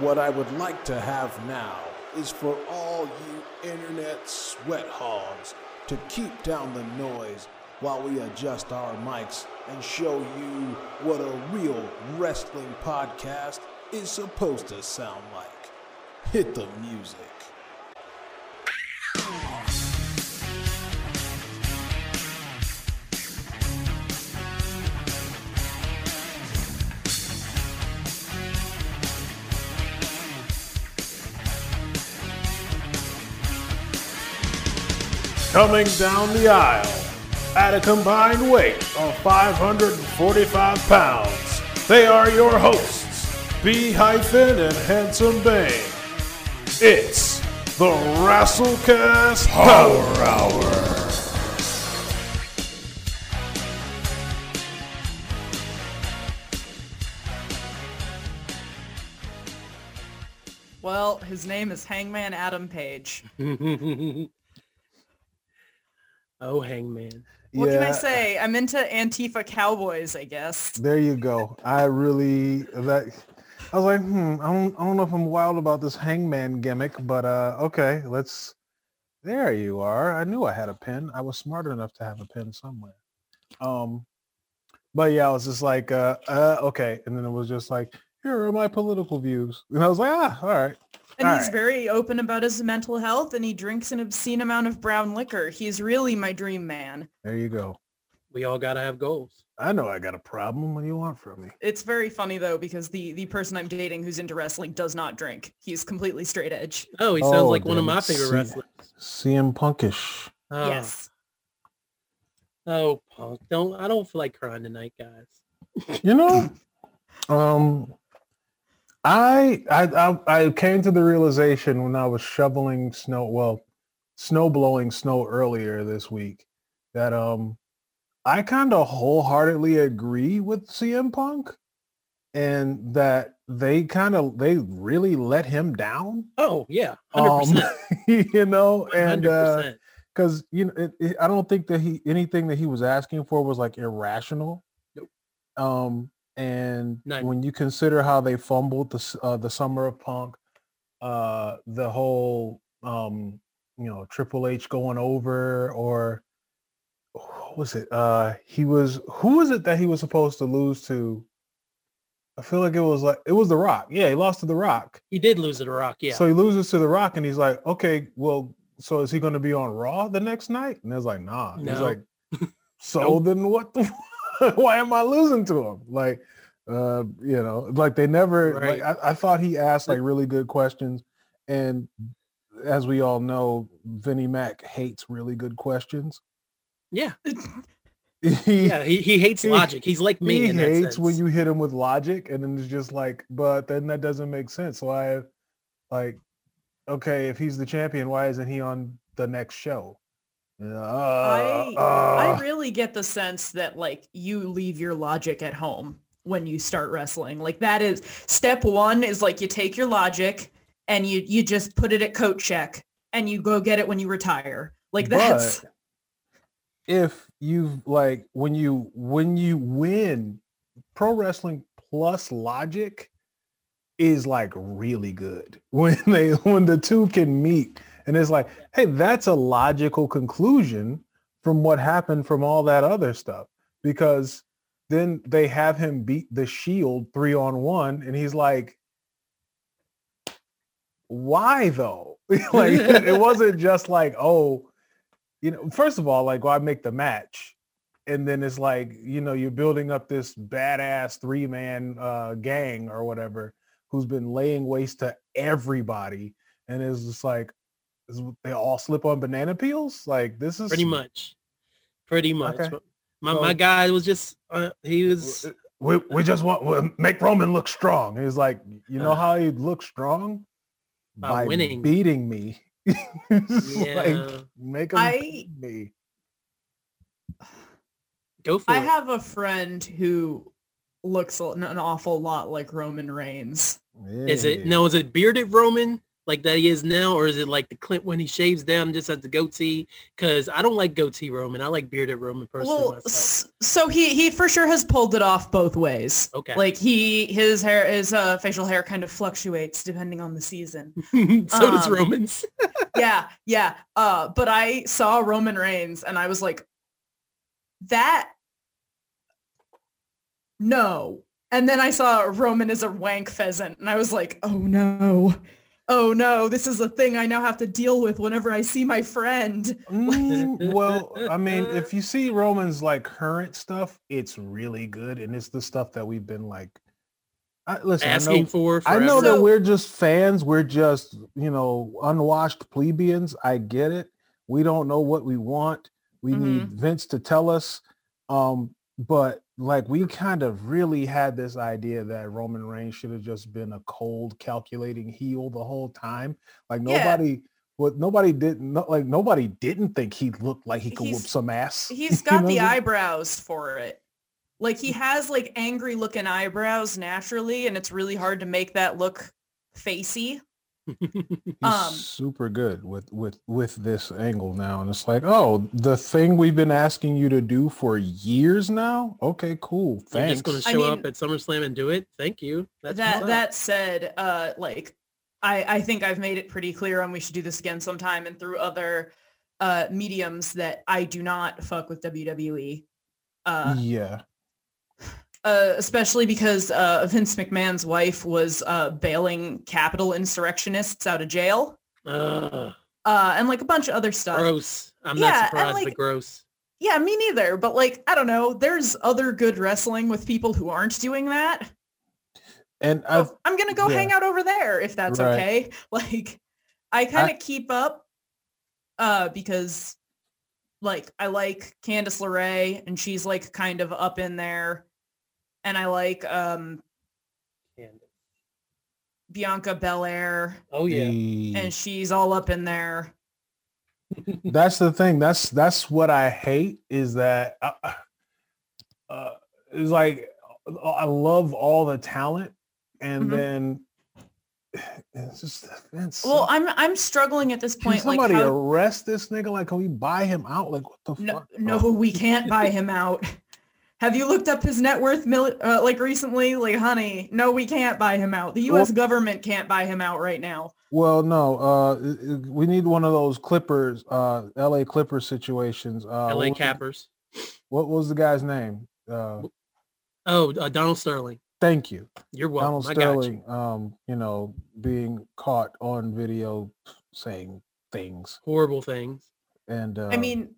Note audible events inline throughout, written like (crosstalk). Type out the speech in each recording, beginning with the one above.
What I would like to have now is for all you internet sweat hogs to keep down the noise while we adjust our mics and show you what a real wrestling podcast is supposed to sound like. Hit the music. Coming down the aisle at a combined weight of 545 pounds, they are your hosts, B hyphen and Handsome Bane. It's the Wrestlecast Power Hour. Well, his name is Hangman Adam Page. (laughs) oh, Hangman. What can I say? I'm into Antifa cowboys, I guess. There you go. I really that I was like, hmm, I don't I don't know if I'm wild about this hangman gimmick, but uh okay, let's there you are. I knew I had a pen. I was smart enough to have a pen somewhere. Um but yeah, I was just like, uh, uh okay. And then it was just like, here are my political views. And I was like, ah, all right. And All he's right. very open about his mental health and he drinks an obscene amount of brown liquor. He's really my dream man. There you go. We all gotta have goals. I know I got a problem. What do you want from me? It's very funny though because the the person I'm dating who's into wrestling does not drink. He's completely straight edge. Oh, he sounds Oh, like one of my favorite see- wrestlers. CM Punkish. Oh, Yes. Oh, Punk. Don't I don't feel like crying tonight, guys. You know, (laughs) um, I, I I came to the realization when I was shoveling snow, well, snow blowing snow earlier this week, that um, I kind of wholeheartedly agree with CM Punk, and that they kind of they really let him down. Oh yeah, hundred Um, percent. (laughs) you know, and Hundred uh, because you know it, it- i don't think that he anything that he was asking for was like irrational Nope. um and None. when you consider how they fumbled the uh, the summer of punk uh the whole um you know triple h going over or what was it uh he was who was it that he was supposed to lose to i feel like it was like it was the rock yeah he lost to the rock He did lose to the Rock. Yeah. so he loses to The Rock, and he's like, "Okay, well, so is he going to be on Raw the next night?" And it's like, "Nah." He's No. like, (laughs) "So Nope. then what? The, (laughs) (laughs) why am I losing to him?" Like, uh, you know, like they never. Like, I, I thought he asked like really good questions, and as we all know, Vinnie Mac hates really good questions. yeah. (laughs) he Yeah. He, he hates he- logic. He's like me. he hates when you hit him with logic, and then it's just like, but then that doesn't make sense. So I, like, okay, if he's the champion, why isn't he on the next show? I I really get the sense that like you leave your logic at home when you start wrestling. Like that is step 1 is like you take your logic and you you just put it at coat check and you go get it when you retire. Like that's But if you like when you when you win pro wrestling plus logic is like really good (laughs) when they when the two can meet and it's like hey that's a logical conclusion from what happened from all that other stuff because then they have him beat the shield three on one and he's like why though? (laughs) Like it wasn't just like oh you know first of all like why make the match. And then it's like you know you're building up this badass three man uh gang or whatever who's been laying waste to everybody. And it's just like they all slip on banana peels like this is Pretty much. Pretty much. Okay. My So- my guy was just uh, he was we, we just want we make roman look strong he's like you know Uh, how he looks strong By winning. beating me (laughs) yeah. like make him I- beat me Go for I it. have a friend who looks an awful lot like Roman Reigns. Is it no? Is it bearded Roman like that he is now, or is it like the Clint when he shaves down just has the goatee? Because I don't like goatee Roman. I like bearded Roman personally Well, myself. so he he for sure has pulled it off both ways. Okay. Like he his hair his uh, facial hair kind of fluctuates depending on the season. (laughs) so does um, Roman's. (laughs) yeah, yeah. Uh, but I saw Roman Reigns and I was like, that no. And then I saw Roman as a wank pheasant and I was like, oh no. Oh no, this is a thing I now have to deal with whenever I see my friend. Mm, well, I mean, if you see (laughs) Roman's like current stuff, it's really good, and it's the stuff that we've been like. I, listen, I asking know, for I know forever. that we're just fans. We're just you know unwashed plebeians. I get it. We don't know what we want. We need Vince to tell us. Um, but like we kind of really had this idea that Roman Reigns should have just been a cold, calculating heel the whole time. Like Yeah. nobody, what nobody didn't no, like nobody didn't think he looked like he could whoop some ass. (laughs) He's got know the what I mean? eyebrows for it. Like he has like angry looking eyebrows naturally and it's really hard to make that look facey. (laughs) He's um, super good with with with this angle now, and it's like, oh, the thing we've been asking you to do for years now. Okay, cool. You're Thanks. just going to I show up at SummerSlam and do it. Thank you. That's that what's that said, uh like I I think I've made it pretty clear and we should do this again sometime and through other uh mediums that I do not fuck with WWE. Uh, yeah. Uh especially because uh Vince McMahon's wife was uh bailing capital insurrectionists out of jail. Ugh, Uh and like a bunch of other stuff. gross. I'm Yeah, not surprised, like, but gross. Yeah, me neither. But like, I don't know. There's other good wrestling with people who aren't doing that. And So I've I'm gonna go yeah. hang out over there if that's Right. okay. (laughs) Like, I kind of keep up, uh, because like I like Candice LeRae and she's like kind of up in there, and I like um Bianca Belair Oh yeah. the- and she's all up in there. (laughs) that's the thing. That's that's what I hate is that uh, (sighs) uh, it's like I love all the talent, and Mhm. then (sighs) it's just Vince. Well, I'm I'm struggling at this Can point. Like, somebody how, arrest this nigga? Like, can we buy him out? Like, what the no, fuck? no, Oh. we can't buy (laughs) him out. Have you looked up his net worth, mil- uh, like recently? Like, honey, no, we can't buy him out. The U.S. Well- government can't buy him out right now. Well, no. Uh, i- i- we need one of those Clippers, uh, L.A. Clippers situations. Uh, LA what was- Cappers. What was the guy's name? Uh, Oh, uh, Donald Sterling. thank you, You're welcome. Donald I got you. Sterling. Um, you know, being caught on video saying things, Horrible things. and uh, I mean,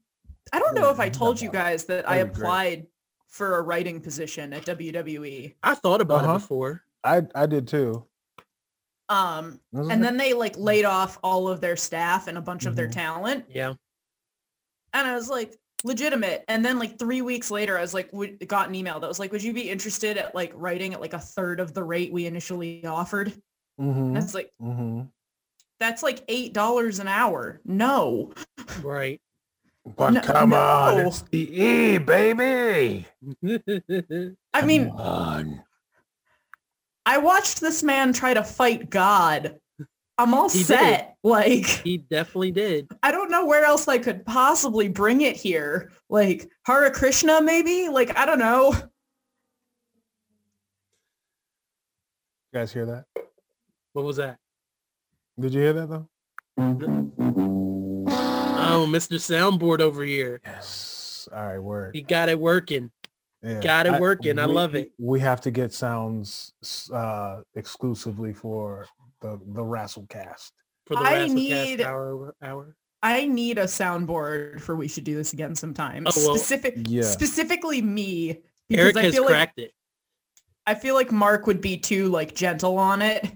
I don't know if I told you guys that I That'd great. applied for a writing position at. WWE. I thought about Uh-huh. it before. I I did too. Um, Wasn't and it? then they like laid off all of their staff and a bunch of their Mhm. talent. Yeah. And I was like, legitimate. And then like three weeks later, I was like, would, got an email that was like, would you be interested at like writing at like a third of the rate we initially offered? Mhm, That's like, mhm. that's like $8 an hour. No. Right. But No- come on, no. it's the E, baby. I mean, on. I watched this man try to fight God. I'm all He did. set. Like, he definitely did. I don't know where else I could possibly bring it here. Like Hare Krishna, maybe? Like, I don't know. You guys hear that? What was that? Did you hear that though? Oh, (laughs) Mr. Soundboard over here. Yes. All right, word. He got it working. Yeah. got it working. I we- love it. We have to get sounds uh, exclusively for the the Rasslecast. For the I Razzlecast need- hour hour. I need a soundboard for we should do this again sometime. Oh, well, Specific, yeah. specifically me, because Eric I has feel like cracked it. I feel like Mark would be too like gentle on it,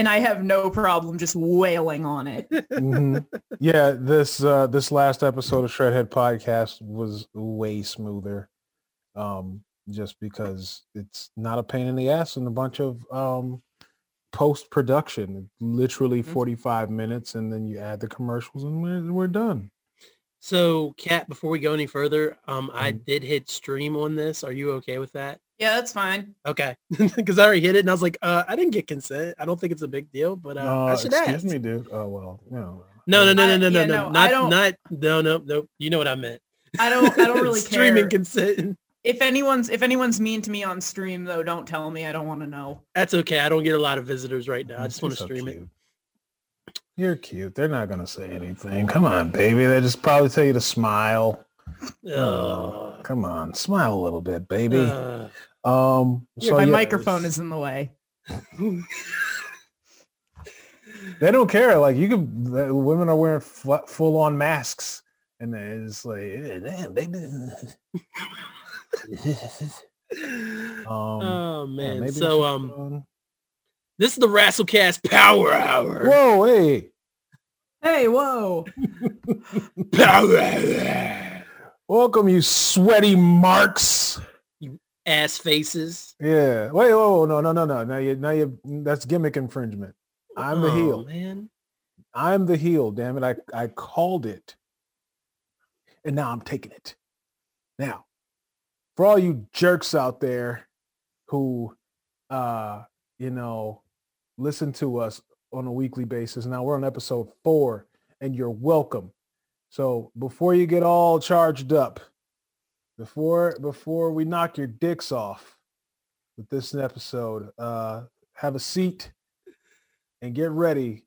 and I have no problem just wailing on it. (laughs) Mhm. Yeah, this uh, this last episode of Shredhead Podcast was way smoother, um, just because it's not a pain in the ass and a bunch of um, post production. Literally Mhm. forty five minutes, and then you add the commercials, and we're we're done. So, Kat, before we go any further, um, I Mhm. did hit stream on this. Are you okay with that? Yeah, that's fine. Okay, (laughs) because I already hit it, and I was like, uh, I didn't get consent. I don't think it's a big deal, but uh, Uh, I should excuse ask. me, dude. Oh well, no. No, no, no, no, no, no, yeah, no, no, I not, don't- not, no, no, no. You know what I meant. I don't I don't (laughs) really Streaming care. consent. If anyone's if anyone's mean to me on stream though, don't tell me. I don't want to know. That's okay. I don't get a lot of visitors right now. I just want to so stream it. You're cute. They're not gonna say anything. Come on, baby. They just probably tell you to smile. Oh, Uh, come on, smile a little bit, baby. uh, um, so My yeah, microphone is in the way. They don't care. Like you can, the women are wearing full on masks, and it's like, eh, damn, they did. (laughs) um, oh man. maybe I so um, on- this is the Rasslecast Power Hour. whoa, hey, Hey, whoa. (laughs) Power Hour. welcome, you sweaty marks. Ass faces. Yeah. Wait, whoa, whoa, no, no, no, no. Now you, now you, that's gimmick infringement. I'm the Oh, heel. man. I'm the heel. Damn it, I, I called it, and now I'm taking it. Now, for all you jerks out there who, uh, you know, listen to us on a weekly basis. Now we're on episode four, and you're welcome. So before you get all charged up, before before we knock your dicks off with this episode, uh, have a seat and get ready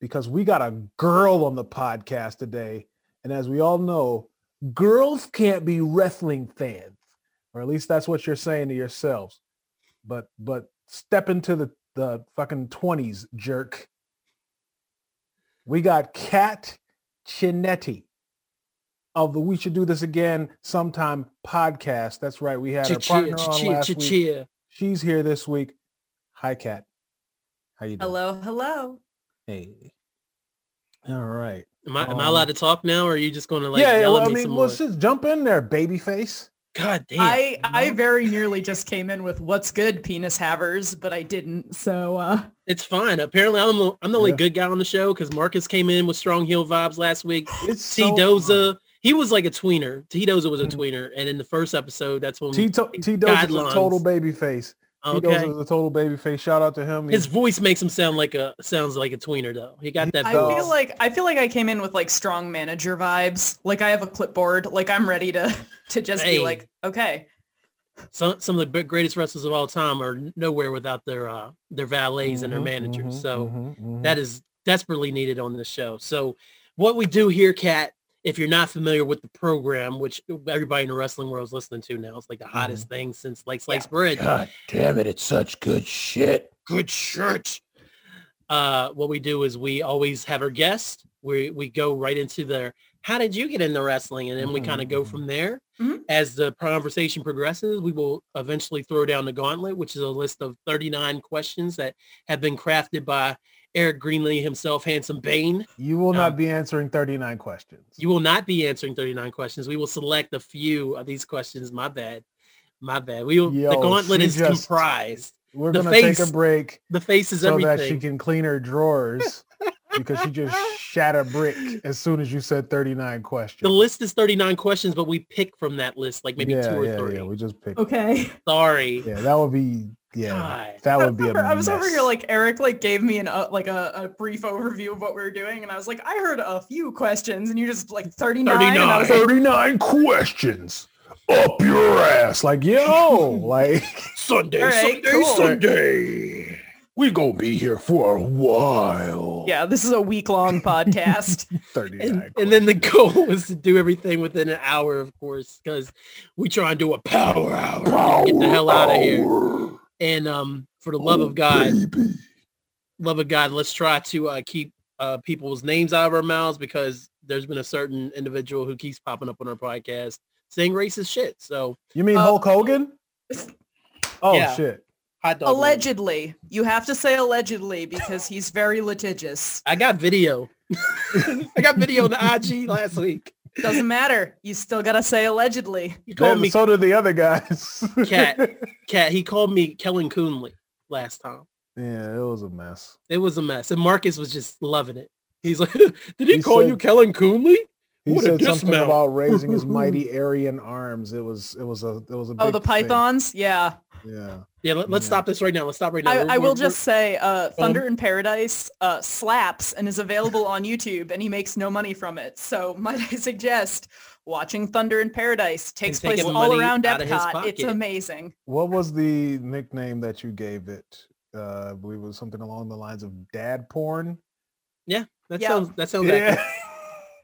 because we got a girl on the podcast today. And as we all know, girls can't be wrestling fans, or at least that's what you're saying to yourselves. But but step into the the fucking twenties, jerk. We got Kat Chinetti of the We Should Do This Again Sometime podcast. That's right. We had our Cha-cheer, partner on cha-cheer, last week. cha-cheer. She's here this week. Hi, Kat. How you doing? Hello, hello. Hey. All right. Am I, am I Um, allowed to talk now, or are you just going to like yeah, yeah, yell well, at I me mean, some let's more? just jump in there, baby face. God damn. I I very nearly just came in with what's good penis havers, but I didn't. So uh It's fine. Apparently, I'm the, I'm the only Yeah. good guy on the show because Marcus came in with strong heel vibes last week. It's T so Doza, he was like a tweener. T Doza was a Mhm. tweener, and in the first episode, that's when T T Doza is a total baby face. T okay. Doza is a total baby face. Shout out to him. His He's- voice makes him sound like a sounds like a tweener though. He got that. I voice. feel like I feel like I came in with like strong manager vibes. Like I have a clipboard. Like I'm ready to (laughs) to just Hey. be like, okay. some some of the big- greatest wrestlers of all time are nowhere without their uh their valets and their Mhm, managers. mhm, so mhm, mhm. that is desperately needed on this show. So what we do here, Kat, if you're not familiar with the program, which everybody in the wrestling world is listening to now, it's like the hottest thing since like sliced bread. God damn it! It's such good shit. Good shirt. Uh, what we do is we always have our guest. We we go right into their how did you get into wrestling, and then we kind of go from there. Mhm. As the conversation progresses, we will eventually throw down the gauntlet, which is a list of 39 questions that have been crafted by Eric Greenlee himself, Handsome Bane. You will not Um, be answering 39 questions. You will not be answering 39 questions. We will select a few of these questions. My bad. My bad. We will, Yo, the gauntlet is just- comprised. We're gonna take a break The face is so everything. that she can clean her drawers (laughs) because she just shat a brick as soon as you said 39 questions. The list is 39 questions, but we pick from that list like maybe yeah, two or yeah, three. Yeah, we just picked. Okay. Sorry. Yeah, that would be yeah. God. That would be a remember I was over here like Eric like gave me an uh, like a, a brief overview of what we were doing and I was like I heard a few questions and you just like 39, and I was like 39 questions up your ass. Like, yo, (laughs) like Sunday, All right, Sunday, cool. Sunday. we gonna be here for a while. yeah, this is a week long podcast. (laughs) 39 And, and then the goal (laughs) was to do everything within an hour, of course, because we try and do a power hour. Get the hell out of here. And um, for the love of God, love of God, let's try to uh, keep uh, people's names out of our mouths because there's been a certain individual who keeps popping up on our podcast saying racist shit. So You mean Uh, Hulk Hogan? (laughs) Oh Yeah. shit. hot dog. man. allegedly. You have to say allegedly because he's very litigious. I got video. (laughs) I got video on the (laughs) IG last week. Doesn't matter. You still gotta say allegedly. He called me so did the other guys. (laughs) Cat. (laughs) Cat. He called me Kellen Coonley last time. yeah, it was a mess. It was a mess. And Marcus was just loving it. He's like, (laughs) did he, He call said- you Kellen Coonley? He What a said something dismount. about raising his (laughs) mighty Aryan arms. It was it was a it was a Oh, big the thing. pythons? Yeah. Yeah. Yeah, let, us Yeah. stop this right now. Let's stop right now. I, We're- I will we're- just say uh, on. Thunder in Paradise uh, slaps and is available on YouTube and he makes no money from it. So might I suggest watching Thunder in Paradise takes place all around out of his Epcot. It's amazing. What was the nickname that you gave it? Uh, I believe it was something along the lines of dad porn. we're- that Yeah. sounds that sounds accurate. Yeah. (laughs)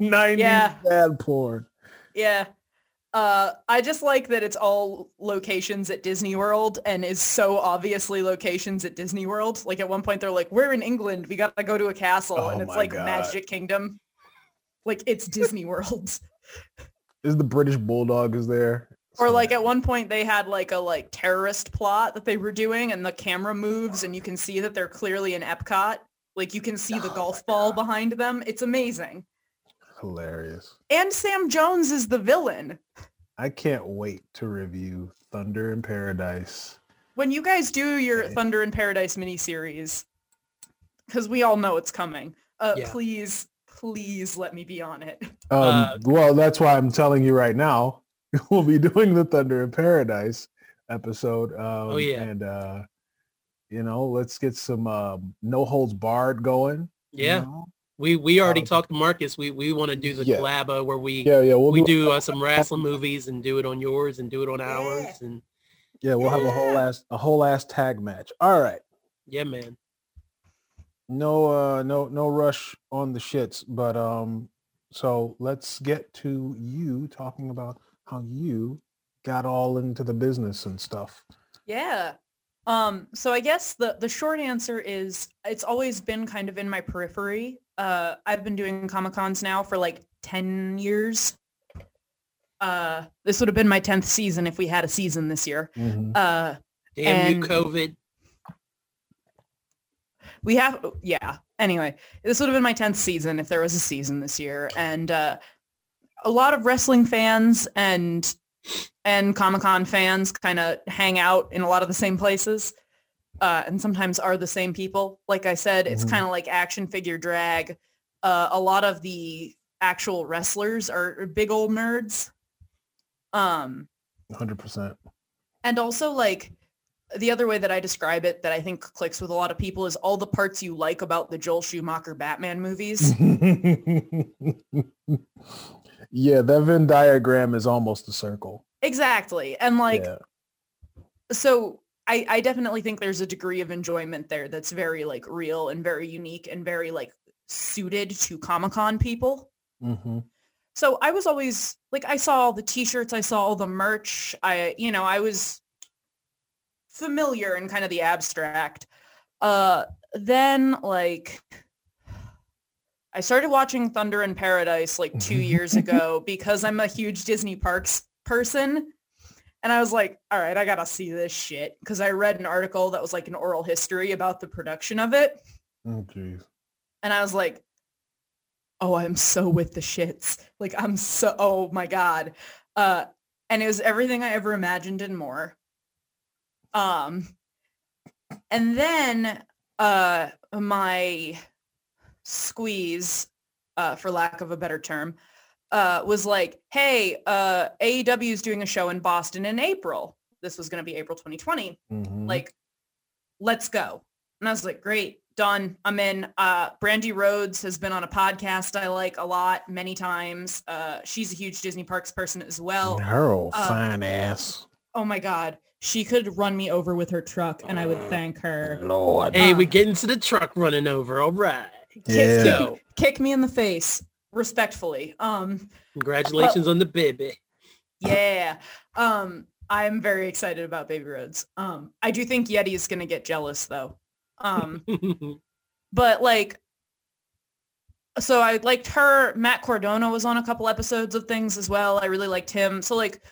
90s Yeah. dad porn. Yeah. Uh, I just like that it's all locations at Disney World and is so obviously locations at Disney World. Like at one point they're like, we're in England. We got to go to a castle. and Oh it's like God. Magic Kingdom. Like it's Disney World. (laughs) Is the British Bulldog is there? Or like at one point they had like a like terrorist plot that they were doing and the camera moves and you can see that they're clearly in Epcot. Like you can see the Oh golf ball God. behind them. It's amazing. Hilarious. And Sam Jones is the villain. I can't wait to review Thunder in Paradise. When you guys do your Okay. Thunder in Paradise miniseries, because we all know it's coming, uh, Yeah. please, please let me be on it. Um, Uh, well, that's why I'm telling you right now. (laughs) We'll be doing the Thunder in Paradise episode. Um, Oh, yeah. and uh, you know, let's get some um, no holds barred going. you Yeah, know? We we already Um, talked to Marcus. We we want to do the Yeah. collabo where we yeah, yeah. We'll we do, do uh, some wrestling movies and do it on yours and do it on ours and yeah, we'll have a whole Yeah. ass a whole ass tag match. All right. yeah, man. no uh no no rush on the shits but um so let's get to you talking about how you got all into the business and stuff Yeah. Um, so I guess the, the short answer is it's always been kind of in my periphery. Uh, I've been doing Comic Cons now for like 10 years. Uh, this would have been my 10th season if we had a season this year. Mhm. Uh, Damn you, COVID. we have, yeah. Anyway, this would have been my 10th season if there was a season this year. And uh, a lot of wrestling fans and and Comic-Con fans kind of hang out in a lot of the same places uh, and sometimes are the same people. Like I said, it's Mhm. kind of like action figure drag. Uh, a lot of the actual wrestlers are, are big old nerds. Um, 100% and also like the other way that I describe it that I think clicks with a lot of people is all the parts you like about the Joel Schumacher Batman movies. (laughs) yeah that venn diagram is almost a circle exactly. And like yeah. so I, I definitely think there's a degree of enjoyment there that's very like real and very unique and very like suited to Comic-Con people. Mhm. So I was always like I saw all the t-shirts, I saw all the merch. I you know, I was familiar in kind of the abstract. Uh then like I started watching Thunder in Paradise like 2 years (laughs) ago because I'm a huge Disney Parks person. And I was like, all right, I got to see this shit because I read an article that was like an oral history about the production of it. oh jeez And I was like, oh, I'm so with the shits. Like I'm so, oh my God. Uh, and it was everything I ever imagined and more. Um, and then uh, my squeeze, uh, for lack of a better term, uh, was like, hey, uh, AEW is doing a show in Boston in April. This was going to be April 2020 Mhm. like let's go and i was like great done i'm in uh Brandi Rhodes has been on a podcast i like a lot many times uh she's a huge disney parks person as well her old uh, fine ass oh my god she could run me over with her truck and i would thank her lord Hey, we get into the truck running over. All right. Yeah. Let's kick me in the face respectfully um Congratulations on the baby. yeah um i'm very excited about baby Rhodes um i do think yeti is gonna get jealous though um (laughs) but like so I liked her. Matt Cardona was on a couple episodes of things as well. I really liked him. So like,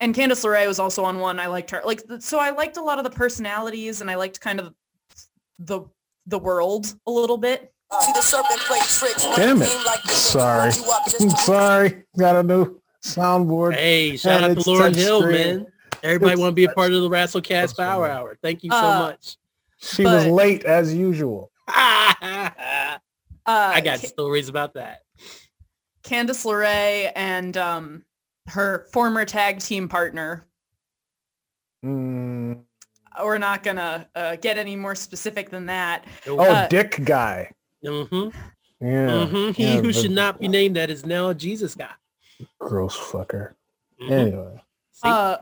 and Candice LeRae was also on one. I liked her. Like, so I liked a lot of the personalities, and I liked kind of the the world a little bit. See the serpent play tricks. Damn it. Seem like the Sorry. nigga woke you up just to- (laughs) sorry got a new soundboard hey, shout out to Lauryn Hill, touchscreen. man. Everybody want to be a part of the Wrestlecast touchscreen. Power Hour. Thank you so Uh, much. she was late as usual (laughs) I Uh, got Ca- stories about that. Candice LeRae and um, her former tag team partner. Mm. We're not gonna uh, get any more specific than that. Oh, Uh, Dick guy. Mm-hmm. Yeah. Mm-hmm. He yeah, who the should not be named that is now a Jesus guy. Gross fucker. Mhm. Anyway. Uh,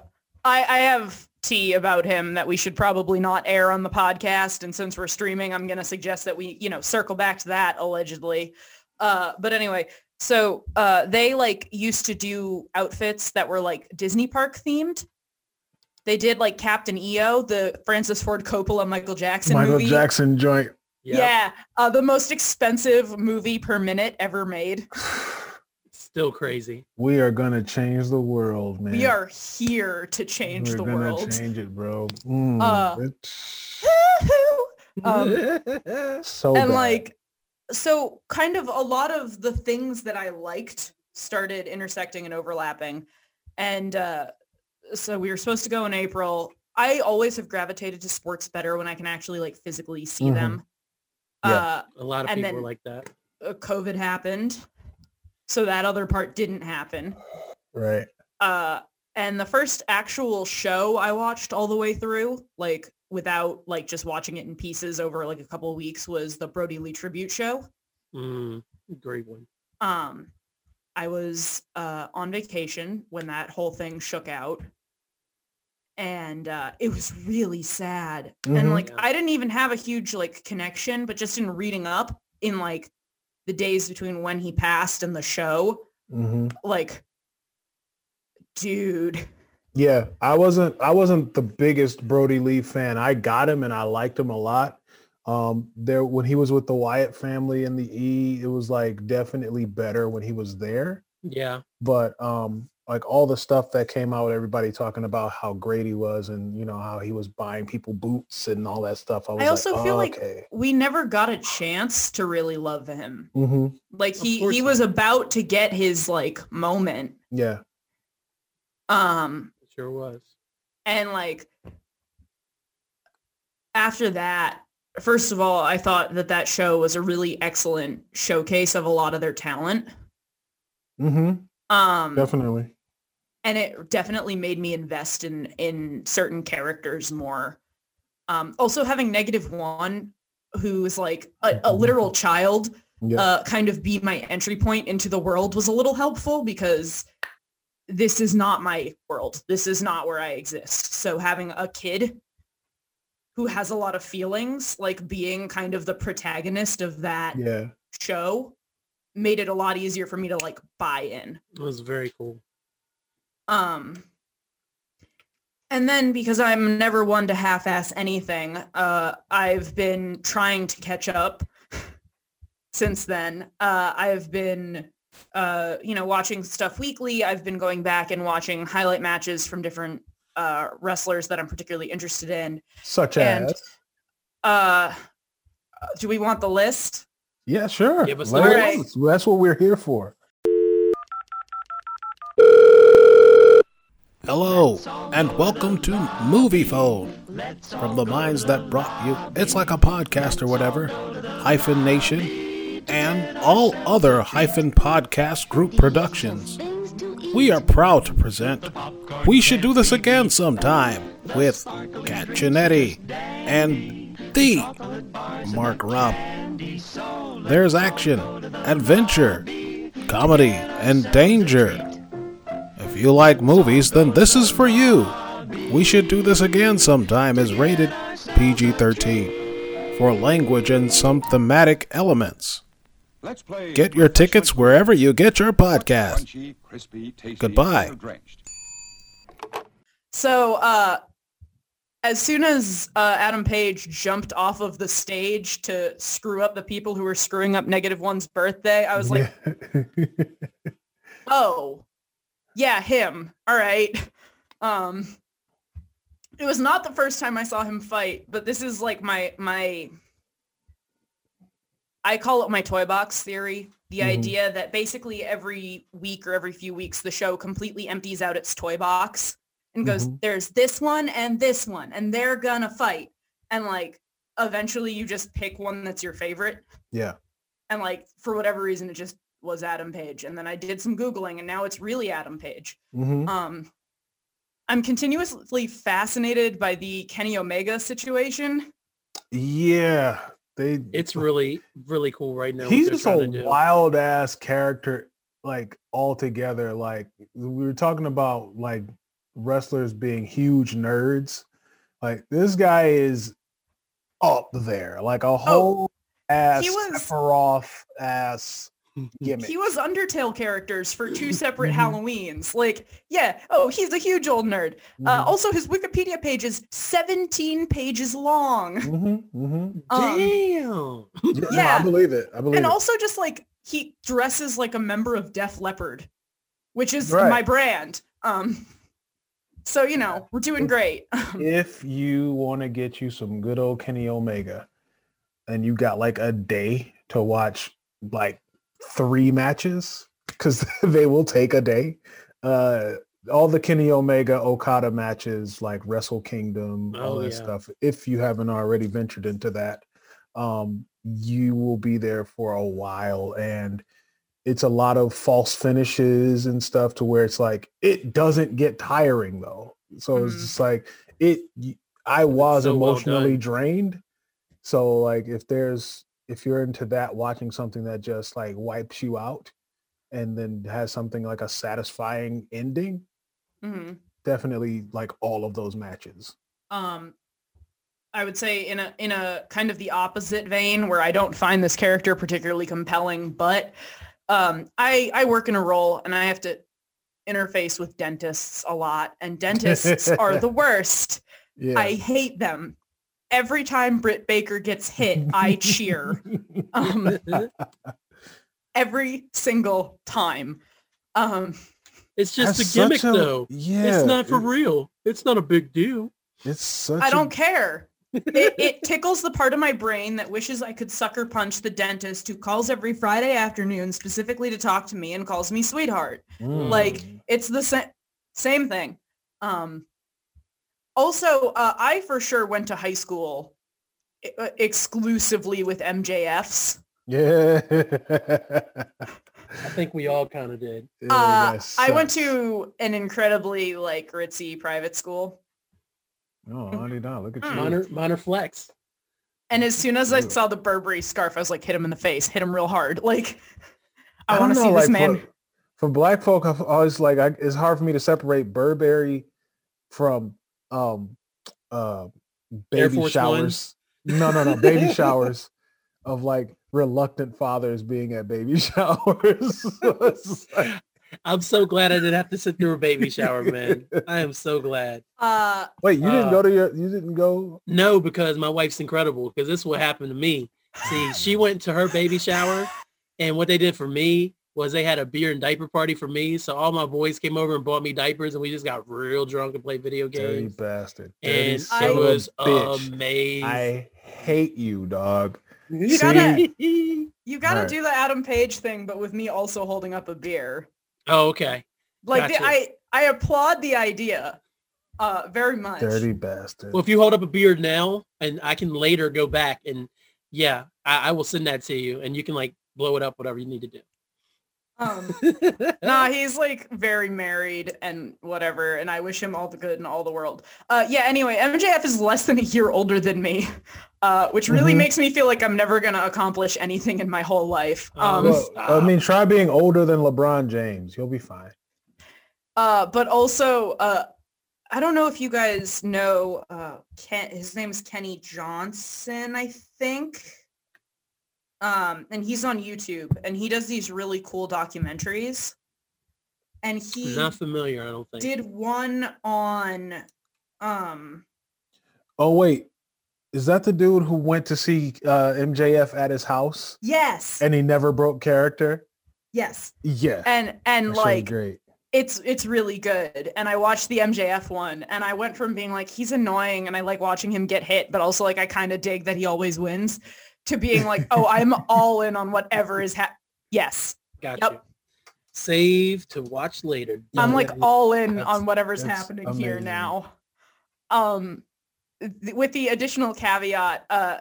I, I have tea about him that we should probably not air on the podcast. And since we're streaming, I'm going to suggest that we, you know, circle back to that allegedly. Uh, but anyway, so uh, they like used to do outfits that were like Disney park themed. They did like Captain EO, the Francis Ford Coppola Michael Jackson Michael movie. Jackson joint. Yep. Yeah, uh, the most expensive movie per minute ever made. (sighs) Still crazy. We are gonna change the world, man. We are here to change We're the gonna world. change it, bro. Mm, Uh, (laughs) Um, (laughs) so and bad. like so kind of a lot of the things that i liked started intersecting and overlapping and uh so we were supposed to go in april i always have gravitated to sports better when i can actually like physically see Mhm. them Yeah. a lot of and people then- are like that. uh covid happened so that other part didn't happen right. uh and the first actual show i watched all the way through like without like just watching it in pieces over like a couple of weeks was the Brodie Lee tribute show Mm, great one. um i was uh on vacation when that whole thing shook out and uh it was really sad and Mhm. like Yeah. i didn't even have a huge like connection but just in reading up in like the days between when he passed and the show hmm like dude Yeah, I wasn't I wasn't the biggest Brodie Lee fan. I got him and I liked him a lot. Um there when he was with the Wyatt family in the E, it was like definitely better when he was there. Yeah. But um like all the stuff that came out with everybody talking about how great he was and you know how he was buying people boots and all that stuff. I was also like, feel oh, like- okay. we never got a chance to really love him hmm like he he not. was about to get his like moment Yeah. um It sure was. and like after that first of all i thought that that show was a really excellent showcase of a lot of their talent Mm-hmm. um Definitely. And it definitely made me invest in in certain characters more um also having negative one who's like a, a literal child Yeah. uh, kind of be my entry point into the world was a little helpful because this is not my world. This is not where I exist. So having a kid who has a lot of feelings, like being kind of the protagonist of that yeah. show made it a lot easier for me to like buy in. It was very cool. Um, and then because I'm never one to half-ass anything, uh, I've been trying to catch up (laughs) since then. Uh, I've been, uh, you know, watching stuff weekly. I've been going back and watching highlight matches from different uh, wrestlers that I'm particularly interested in. Such And- as Uh, do we want the list? Yeah, sure. Give us Let the it- list. That's what we're here for. Hello, and welcome to Moviefone. From the minds that brought you It's Like a Podcast or whatever, Hyphen Nation, and all other Hyphen Podcast Group productions. We are proud to present We Should Do This Again Sometime with Kat Chinetti and the Mark Rupp. There's action, adventure, comedy, and danger. If you like movies, then this is for you. We Should Do This Again Sometime is rated PG 13 for language and some thematic elements. Let's play Get your tickets wherever you get your podcast. Crunchy, crispy, tasty, Goodbye. So, uh, as soon as uh, Adam Page jumped off of the stage to screw up the people who were screwing up Negative One's birthday, I was like, (laughs) oh, yeah, him. All right. Um, it was not the first time I saw him fight, but this is like my my. I call it my toy box theory. The Mhm. idea that basically every week or every few weeks, the show completely empties out its toy box and goes, Mhm. "There's this one and this one, and they're gonna fight." And like, eventually, you just pick one that's your favorite yeah. and like for whatever reason it just was Adam Page. And then I did some Googling and now it's really Adam Page. Mhm. Um, I'm continuously fascinated by the Kenny Omega situation. Yeah, they. It's really, really cool right now. he's just a wild ass character, like altogether. Like we were talking about, like wrestlers being huge nerds. Like this guy is up there, like a whole ass Oh, was- Sephiroth ass (laughs) gimmick. He was Undertale characters for two (laughs) separate Mhm. Halloweens. Like, yeah, oh, he's a huge old nerd. Uh, Mhm. also, his Wikipedia page is 17 pages long. Mhm, mhm. (laughs) Um, Damn. Yeah, no, I believe it. I believe and it. also just like he dresses like a member of Def Leppard, which is Right. my brand. Um, so you know we're doing great. if you want to get you some good old Kenny Omega and you got like a day to watch like three matches because (laughs) they will take a day uh all the Kenny Omega Okada matches like Wrestle Kingdom all Oh, that yeah. stuff if you haven't already ventured into that um you will be there for a while and it's a lot of false finishes and stuff to where it's like it doesn't get tiring though so it's Mhm. just like it I was so emotionally done. drained so like if there's if you're into that watching something that just like wipes you out and then has something like a satisfying ending Mhm. definitely like all of those matches um I would say in a in a kind of the opposite vein where I don't find this character particularly compelling, but um I I work in a role and I have to interface with dentists a lot and dentists are (laughs) the worst. yeah I hate them. Every time Britt Baker gets hit, I cheer. (laughs) Um every single time. Um It's just That's a gimmick, a- though. yeah it's not for it- real. It's not a big deal. it's such I a- don't care. it, it tickles the part of my brain that wishes I could sucker punch the dentist who calls every Friday afternoon specifically to talk to me and calls me sweetheart. Like Mm. it's the same same thing. Um, also, uh, I for sure went to high school uh, exclusively with MJFs. yeah I think we all kind of did. Uh, that I went to an incredibly like ritzy private school, Oh, I did not. Look at you. Minor, minor flex. and as soon as I saw the Burberry scarf, I was like, hit him in the face, hit him real hard. (laughs) Like, I, don't want to know, see this man. For, for black folk, I've always like I, it's hard for me to separate Burberry from um uh Air baby Force showers. No, no, no, baby (laughs) showers of like reluctant fathers being at baby (laughs) showers. So (laughs) it's just like- I'm so glad I didn't have to sit through a baby shower, man. I am so glad. Uh, Wait, you didn't Uh, go to your you didn't go No, because my wife's incredible. Because this is what happened to me. See, she went to her baby shower, and what they did for me was they had a beer and diaper party for me. So all my boys came over and bought me diapers, and we just got real drunk and played video games. dirty bastard. Dirty And son it was bitch. amazing. I hate you, dog. You gotta- oh, (laughs) you got to Right. do the Adam Page thing, but with me also holding up a beer. Oh, okay. Like, the, I I applaud the idea, uh, very much. Dirty bastard. Well, if you hold up a beer now, and I can later go back and yeah, I, I will send that to you, and you can like blow it up, whatever you need to do. Um, (laughs) nah, he's like very married and whatever, and I wish him all the good in all the world. Uh, yeah. Anyway, MJF is less than a year older than me, (laughs) uh, which really Mhm. makes me feel like I'm never gonna accomplish anything in my whole life. Oh, Um, Well, I mean, try being older than LeBron James. You'll be fine. uh, but also, uh, I don't know if you guys know, uh, Ken, his name is Kenny Johnson, I think. Um, and he's on YouTube and he does these really cool documentaries. And he Not familiar, I don't think. did one on, um, Oh wait, is that the dude who went to see uh, MJF at his house yes, and he never broke character? yes. Yeah, And, and that show's like, great. it's it's really good and i watched the mjf one and i went from being like he's annoying and i like watching him get hit but also like i kind of dig that he always wins to being like oh i'm all in on whatever is happening. yes Got Yep. you. Save to watch later. i'm like all in on whatever's happening here now um th- with the additional caveat uh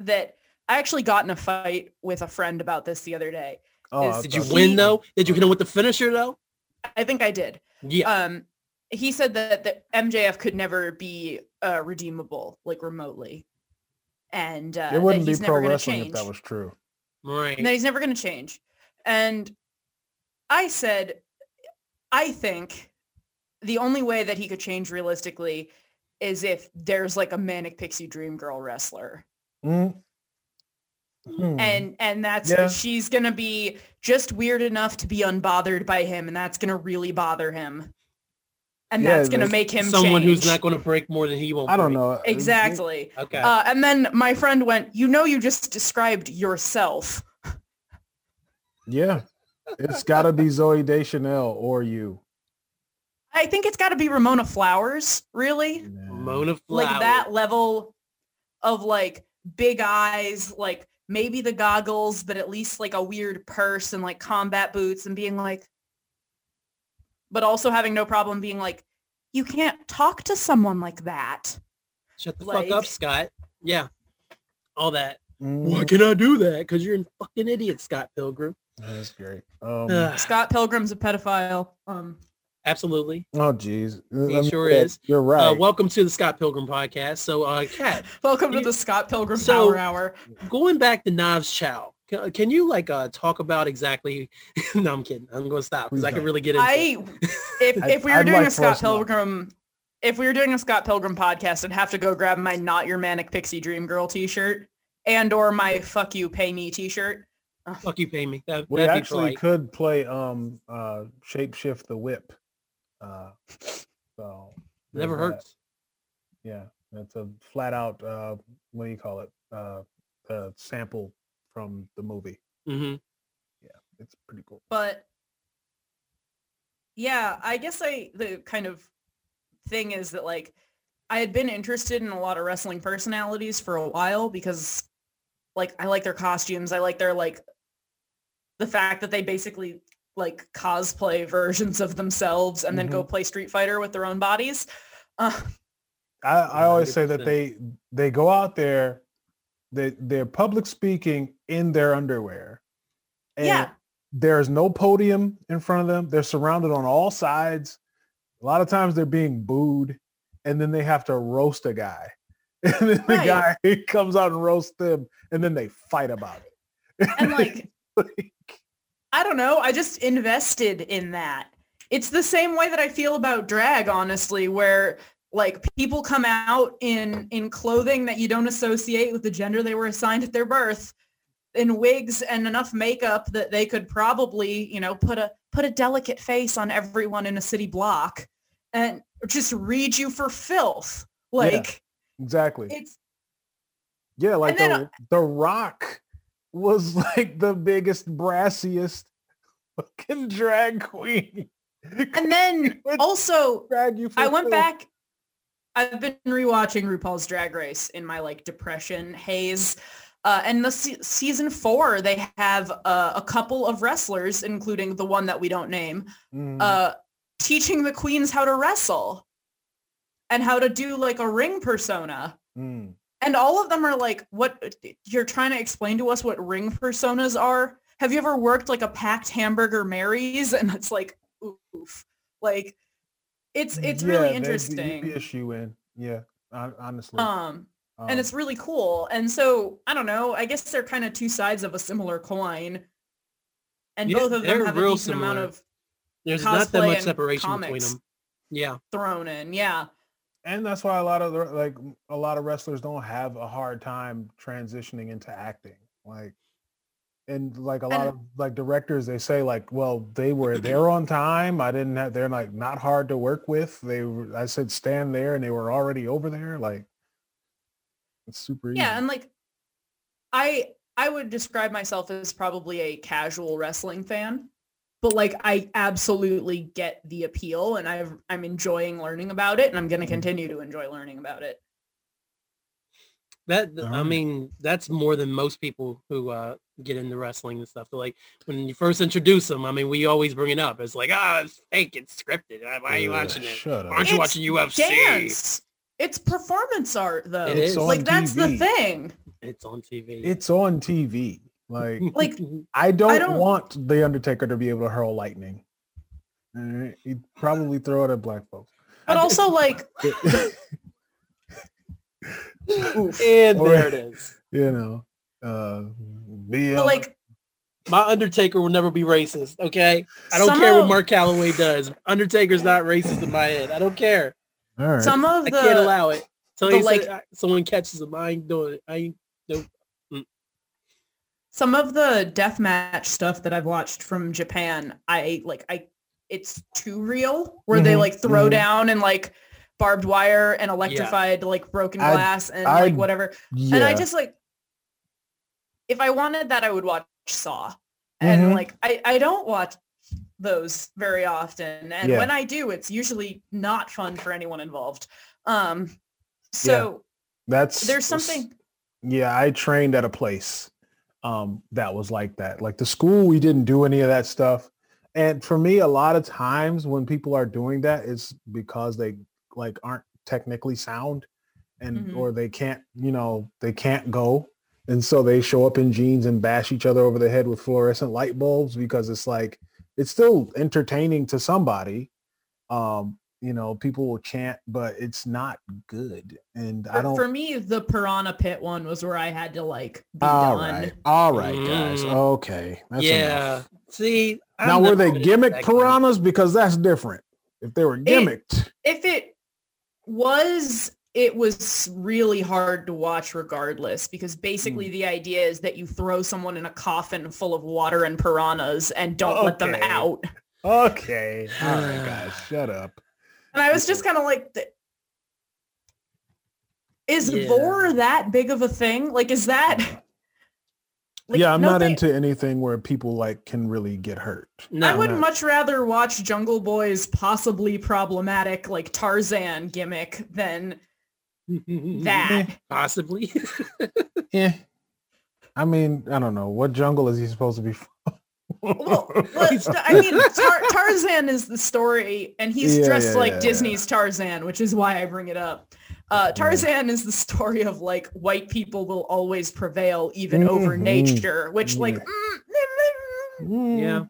that i actually got in a fight with a friend about this the other day Oh, Did you thought- win though? Did you hit him with the finisher though? I think I did. Yeah. Um, he said that that MJF could never be uh, redeemable, like remotely, and uh, It wouldn't that be he's pro never going to wrestling if that was true. right. and that he's never going to change. And I said, I think the only way that he could change realistically is if there's like a manic pixie dream girl wrestler. Mm. Hmm. And and that's Yeah. she's going to be just weird enough to be unbothered by him and that's going to really bother him. And Yeah, that's going to make him Someone who's not going to break more than he won't. I don't break. know. Exactly. Okay. Uh, and then my friend went, you know, you just described yourself. Yeah, it's got to be Zooey Deschanel or you. I think it's got to be Ramona Flowers, really. Mona Flower. like that level of like big eyes, like maybe the goggles, but at least like a weird purse and like combat boots and being like, but also having no problem being like, you can't talk to someone like that. Shut the like- fuck up, Scott. Yeah. All that. Mm, Why can I do that? Because you're a fucking idiot, Scott Pilgrim. That's great. Um, Scott Pilgrim's a pedophile. Um, absolutely. oh, geez. He sure is. You're right. Uh, welcome to the Scott Pilgrim podcast. So, uh, Kat, (laughs) welcome to the Scott Pilgrim So- Power Hour. going back to Knives Chau, can, can you like uh talk about exactly? (laughs) no, I'm kidding. I'm going to stop because I Please can really get into. it. I if if we were I'd doing like a Scott us not. Pilgrim if we were doing a Scott Pilgrim podcast, I'd have to go grab my not your manic pixie dream girl t-shirt and or my fuck you pay me t-shirt. Fuck you, pay me. That, we actually polite. could play um uh shapeshift the whip. Uh, so Never that. hurts. Yeah, it's a flat out. Uh, what do you call it? Uh, uh sample from the movie. hmm It's pretty cool. But yeah, I guess I the kind of thing is that like I had been interested in a lot of wrestling personalities for a while because like I like their costumes. I like their like the fact that they basically like cosplay versions of themselves and then go play Street Fighter with their own bodies. Uh, (laughs) I, I always say that they they go out there, they they're public speaking in their underwear. And Yeah. There's no podium in front of them. They're surrounded on all sides. A lot of times they're being booed, and then they have to roast a guy. (laughs) And then the Right. guy he comes out and roasts them, and then they fight about it. and (laughs) like I don't know. I just invested in that. It's the same way that I feel about drag, honestly, where like people come out in in clothing that you don't associate with the gender they were assigned at their birth, in wigs and enough makeup that they could probably, you know, put a put a delicate face on everyone in a city block and just read you for filth. Like exactly. it's Yeah, like the, uh, the Rock was (laughs) like the biggest, brassiest fucking drag queen. and then (laughs) also drag you for I went filth. back. I've been rewatching RuPaul's Drag Race in my like depression haze. Uh, and the se- season four, they have uh, a couple of wrestlers, including the one that we don't name, Mhm. uh, teaching the queens how to wrestle and how to do like a ring persona. Mm. And all of them are like, what you're trying to explain to us what ring personas are? Have you ever worked like a packed hamburger Mary's? And it's like, oof. Like, it's it's Yeah, really be- interesting. You'd be a shoe in. Yeah, honestly. Um, Um, and it's really cool. And so I don't know. I guess they're kind of two sides of a similar coin, and Yeah, both of them have a decent amount of There's not that much separation between them. Yeah. thrown in. Yeah, and that's why a lot of the, like a lot of wrestlers don't have a hard time transitioning into acting. Like, and like a lot of like directors, they say like, well, they were (clears throat) there on time. I didn't have. They're like not hard to work with. They, were, I said stand there, and they were already over there. Like, it's super easy. yeah, and like I I would describe myself as probably a casual wrestling fan, but like I absolutely get the appeal, and I've I'm enjoying learning about it, and I'm going to Mm-hmm. continue to enjoy learning about it. That I mean, that's more than most people who uh, get into wrestling and stuff. They're like when you first introduce them, I mean, we always bring it up. It's like, ah, it's fake, it's scripted. Why are you watching it? Shut up. Aren't you It's watching UFC? Dance. It's performance art though. It is. Like on that's the thing. It's on TV. It's on TV. Like (laughs) Like I don't, don't- want the Undertaker to be able to hurl lightning. Alright, He'd probably throw it at black folks. but also like (laughs) (laughs) and Or- there it is. you know, uh, be but, like My Undertaker will never be racist. Okay, I don't Some care what Mark Calaway does. Undertaker's not racist in my head. I don't care. all right. some of I can't the allow it. So like- said, "I- someone catches him. I ain't doing it. I ain't. some of the deathmatch stuff that I've watched from Japan, I like I it's too real where they Mhm, like throw mhm. down and like barbed wire and electrified like broken I- glass and I- like whatever. yeah. And I just like if I wanted that I would watch Saw. And Mhm. like I I don't watch those very often and Yeah. when I do it's usually not fun for anyone involved. Um so that's there's something Yeah, I trained at a place um, that was like that. Like the school, we didn't do any of that stuff. And for me, a lot of times when people are doing that, it's because they like aren't technically sound and Mhm. or they can't, you know, they can't go. And so they show up in jeans and bash each other over the head with fluorescent light bulbs because it's like it's still entertaining to somebody. Um, you know, people will chant, but it's not good. And I for, don't for me the piranha pit one was where I had to like be all done. right, all right, guys. Mm. Okay, that's yeah. enough. See. I'm Now, were they gimmick respect him. piranhas? Because that's different. If they were gimmicked, if it was it was really hard to watch regardless because basically Hmm. the idea is that you throw someone in a coffin full of water and piranhas and don't let them out okay, all right, (sighs) guys, shut up. and i was just kind of like th- is Yeah. vor that big of a thing like is that (laughs) like, yeah, I'm no not thing- into anything where people like can really get hurt. No. I would no. much rather watch Jungle Boy's possibly problematic like Tarzan gimmick than that. Possibly. (laughs) Yeah, I mean, I don't know what jungle is he supposed to be from? Well, (laughs) but, I (laughs) mean, Tar- Tarzan is the story, and he's Yeah, dressed yeah, like yeah, Disney's Tarzan, which is why I bring it up. Uh, Tarzan is the story of like white people will always prevail even over Mhm. nature, which like Yeah. mm, yeah.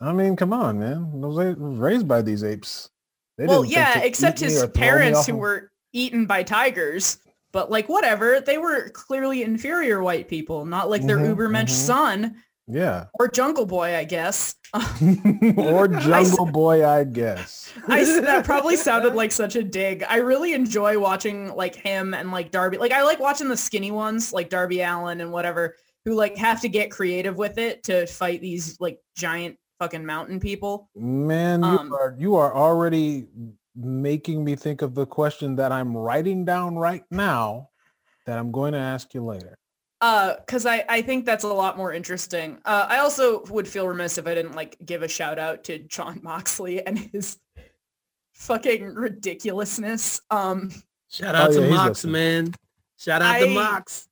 I mean, come on, man. Those was raised by these apes. They well, yeah, except his or throw me parents who were eaten by tigers. But like whatever, they were clearly inferior white people, not like their Mhm, Ubermensch mhm. son Yeah. or Jungle Boy, I guess. (laughs) or (laughs) Jungle Boy, I guess. I that probably (laughs) sounded like such a dig. I really enjoy watching like him and like Darby. Like I like watching the skinny ones like Darby Allin and whatever who like have to get creative with it to fight these like giant fucking mountain people. Man, you Um, are you are already making me think of the question that I'm writing down right now that I'm going to ask you later. Uh, cause I, I think that's a lot more interesting. Uh, I also would feel remiss if I didn't like give a shout out to Jon (laughs) Moxley and his fucking ridiculousness. Um, Shout out Oh, to yeah, he's Mox, listening. man. Shout out to Mox.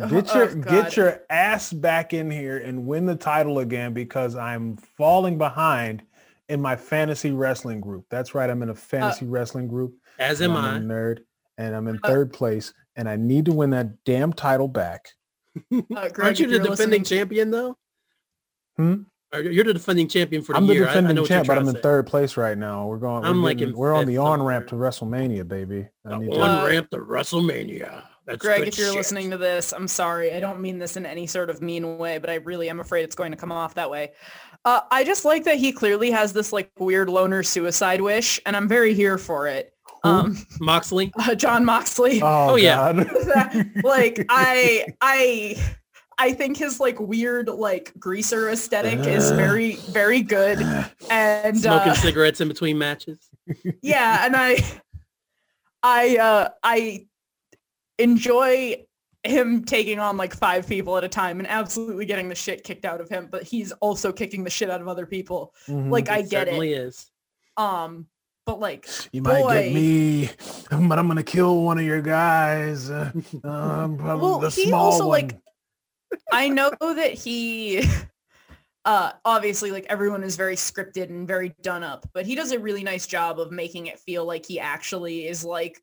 Oh, Get your oh, get your ass back in here and win the title again because I'm falling behind in my fantasy wrestling group. That's right, I'm in a fantasy wrestling group. As and am I'm I. a nerd and I'm in Uh, third place and I need to win that damn title back. (laughs) uh, Greg, Aren't you the defending listening- champion though? Hmm? You're the defending champion for the year. I'm the year. I- I, defending know champ, but I'm in third place right now. We're going. I'm we're, like getting- we're on the on ramp to. WrestleMania, baby. I need on to, Uh, ramp to WrestleMania. That's Greg, good if you're shit. listening to this, I'm sorry. I don't mean this in any sort of mean way, but I really am afraid it's going to come off that way. Uh, I just like that he clearly has this like weird loner suicide wish, and I'm very here for it. Um, Moxley. uh, Jon Moxley. oh, Oh, yeah. God. (laughs) like (laughs) I, I, I think his like weird like greaser aesthetic is very, very good. (sighs) And Smoking uh, cigarettes in between matches. yeah, and I, I, uh, I enjoy him taking on like five people at a time and absolutely getting the shit kicked out of him, but he's also kicking the shit out of other people. Mhm. Like I It get certainly it. is. Um, but like, you might boy. get me, but I'm gonna kill one of your guys. Uh, um, (laughs) probably Well, the he small also, one. like, I know that he, (laughs) uh, obviously like everyone is very scripted and very done up, but he does a really nice job of making it feel like he actually is like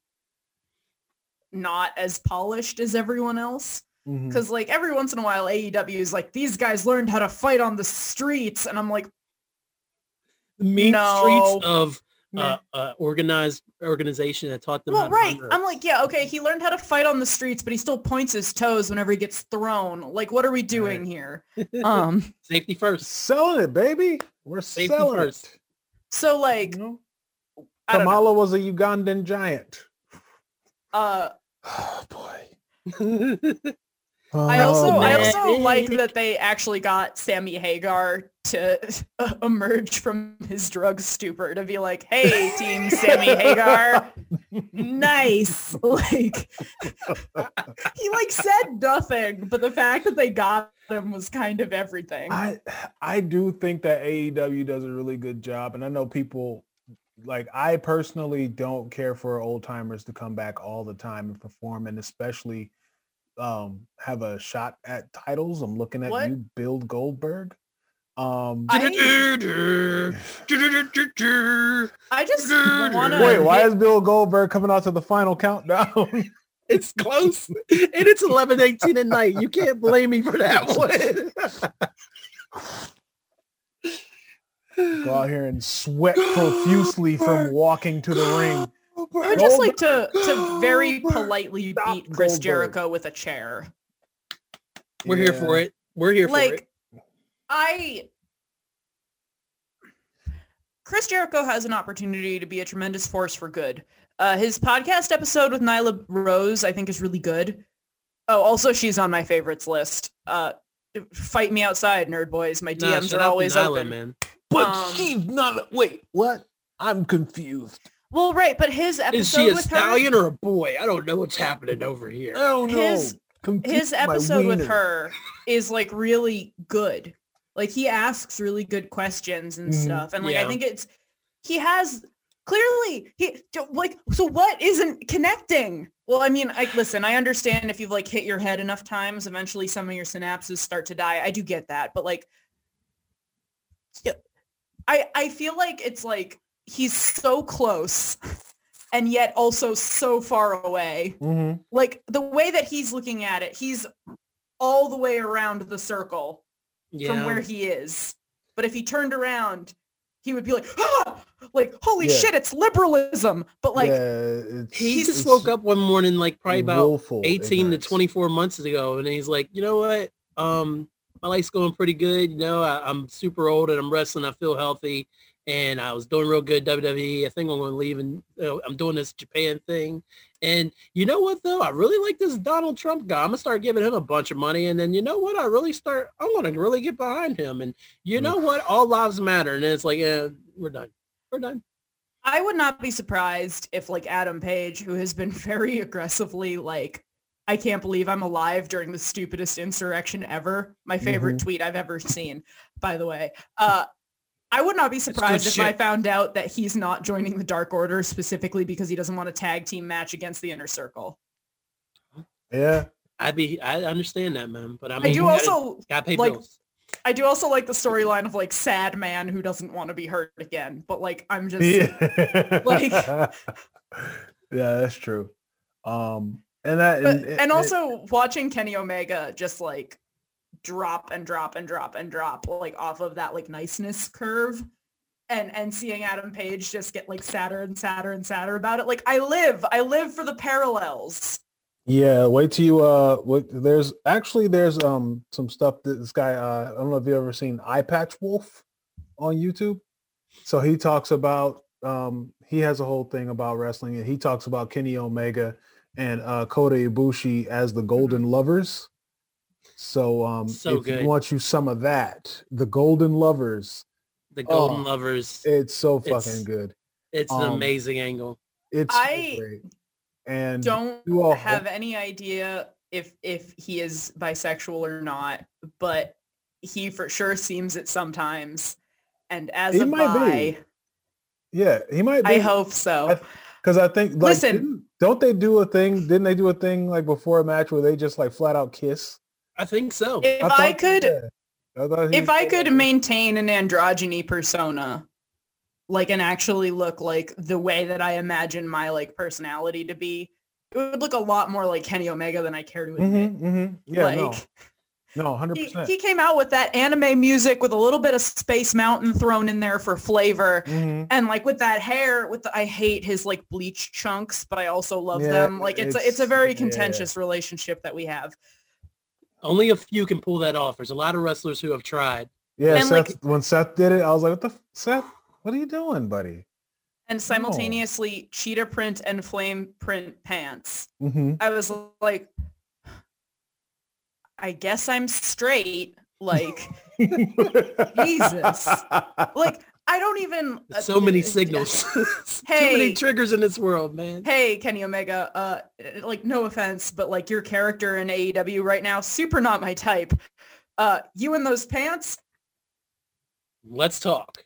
not as polished as everyone else. Because like every once in a while AEW is like, these guys learned how to fight on the streets. And I'm like, The mean No. streets of uh, uh, organized organization that taught them. well, to right. run I'm like, yeah, okay. He learned how to fight on the streets, but he still points his toes whenever he gets thrown. Like, what are we doing here? (laughs) Um, safety first. selling it, baby. We're Safety selling first. it. so like, You know? I don't know. Kamala was a Ugandan giant. Uh, Oh boy. (laughs) Oh, I also Oh, I also like that they actually got Sammy Hagar to (laughs) emerge from his drug stupor to be like, "Hey, team Sammy Hagar, nice." (laughs) Like he like said nothing, but the fact that they got him was kind of everything. I I do think that AEW does a really good job, and I know people like I personally don't care for old timers to come back all the time and perform, and especially um have a shot at titles. I'm looking at What? you, Bill Goldberg. Um, I- I just want to wait, why is Bill Goldberg coming out to the final countdown? (laughs) it's close and it's 11 18 at night you can't blame me for that (laughs) one Go out here and sweat profusely from (gasps) walking to the ring. I would just like to to very politely Stop beat Chris Goldberg. Jericho with a chair. we're here for it we're here for it like I Chris Jericho has an opportunity to be a tremendous force for good. Uh, his podcast episode with Nyla Rose, I think, is really good. Oh, also, she's on my favorites list. Uh, fight me outside, nerd boys. My DMs shout are out to always Nyla, open. man But Um, she's not. Wait, what? I'm confused. Well, right, but his episode is she a with stallion her, or a boy i don't know what's happening over here I don't know. His- his episode with her is like really good. Like he asks really good questions and Mhm. stuff, and like I think it's he has clearly he like so what isn't connecting. Well, I mean, I listen. I understand if you've like hit your head enough times, eventually some of your synapses start to die. I do get that, but like, yeah, I I feel like it's like he's so close, (laughs) and yet also so far away Mhm. like the way that he's looking at it, he's all the way around the circle yeah from where he is. But if he turned around, he would be like, ah! like, holy Yeah. shit, it's liberalism. But like, yeah, it's, he He's- just woke up one morning like probably about 18 ignorance. to 24 months ago and he's like you know what um my life's going pretty good you know I, i'm super old and i'm wrestling i feel healthy and i was doing real good wwe i think i'm going to leave and uh, i'm doing this japan thing. And you know what though? I really like this donald trump guy. I'm gonna start giving him a bunch of money and then you know what? I really start i'm gonna really get behind him. And you know what? All lives matter. And then it's like yeah we're done. We're done. I would not be surprised if like Adam Page, who has been (laughs) very aggressively like, I can't believe I'm alive during the stupidest insurrection ever. My favorite tweet I've ever seen, by the way. Uh, I would not be surprised if I found out that he's not joining the Dark Order specifically because he doesn't want a tag team match against the Inner Circle. Yeah, i'd be i understand that man but i I do you gotta- also gotta pay like- bills I do also like the storyline of like sad man who doesn't want to be hurt again. But like I'm just yeah. Like- (laughs) yeah, that's true. Um, and that but, and, and also watching Kenny Omega just like drop and drop and drop and drop like off of that like niceness curve and and seeing Adam Page just get like sadder and sadder and sadder about it. Like I live, I live for the parallels. Yeah, wait till you uh wait, there's actually there's um some stuff that this guy uh I don't know if you ever seen Eyepatch Wolf on YouTube. So he talks about um he has a whole thing about wrestling and he talks about Kenny Omega and uh Kota Ibushi as the Golden Lovers. So um So if good. you want you some of that, the Golden Lovers, the golden Oh, lovers it's so It's- fucking good. it's an um, amazing angle It's I great. And Don't you all have any idea if if he is bisexual or not, but he for sure seems it sometimes. And as He a might be. yeah, he might I hope so. I- Because I think, like, Listen. Didn't- don't they do a thing? Didn't they do a thing like before a match where they just like flat out kiss? i think so if I, thought- could yeah. I if I could that. maintain an androgyny persona, like and actually look like the way that I imagine my like personality to be, it would look a lot more like Kenny Omega than I care to admit. Mm-hmm, mm-hmm. Yeah, like no, no, hundred he, percent. he came out with that anime music with a little bit of Space Mountain thrown in there for flavor. Mm-hmm. And like with that hair, with the, I hate his like bleach chunks, but I also love Yeah, them. Like it's a, it's a it's- very yeah. contentious relationship that we have. Only a few can pull that off. There's a lot of wrestlers who have tried. Yeah, And, Seth. like- when Seth did it, I was like, "What the f- Seth? What are you doing, buddy?" And simultaneously cheetah print and flame print pants. Mm-hmm. I was like, I guess I'm straight. Like, (laughs) Jesus. like I don't even. uh, So many signals. (laughs) (laughs) Too many triggers in this world, man. Hey, Kenny Omega. Uh, like no offense, but like your character in AEW right now, super not my type. Uh, you in those pants? Let's talk.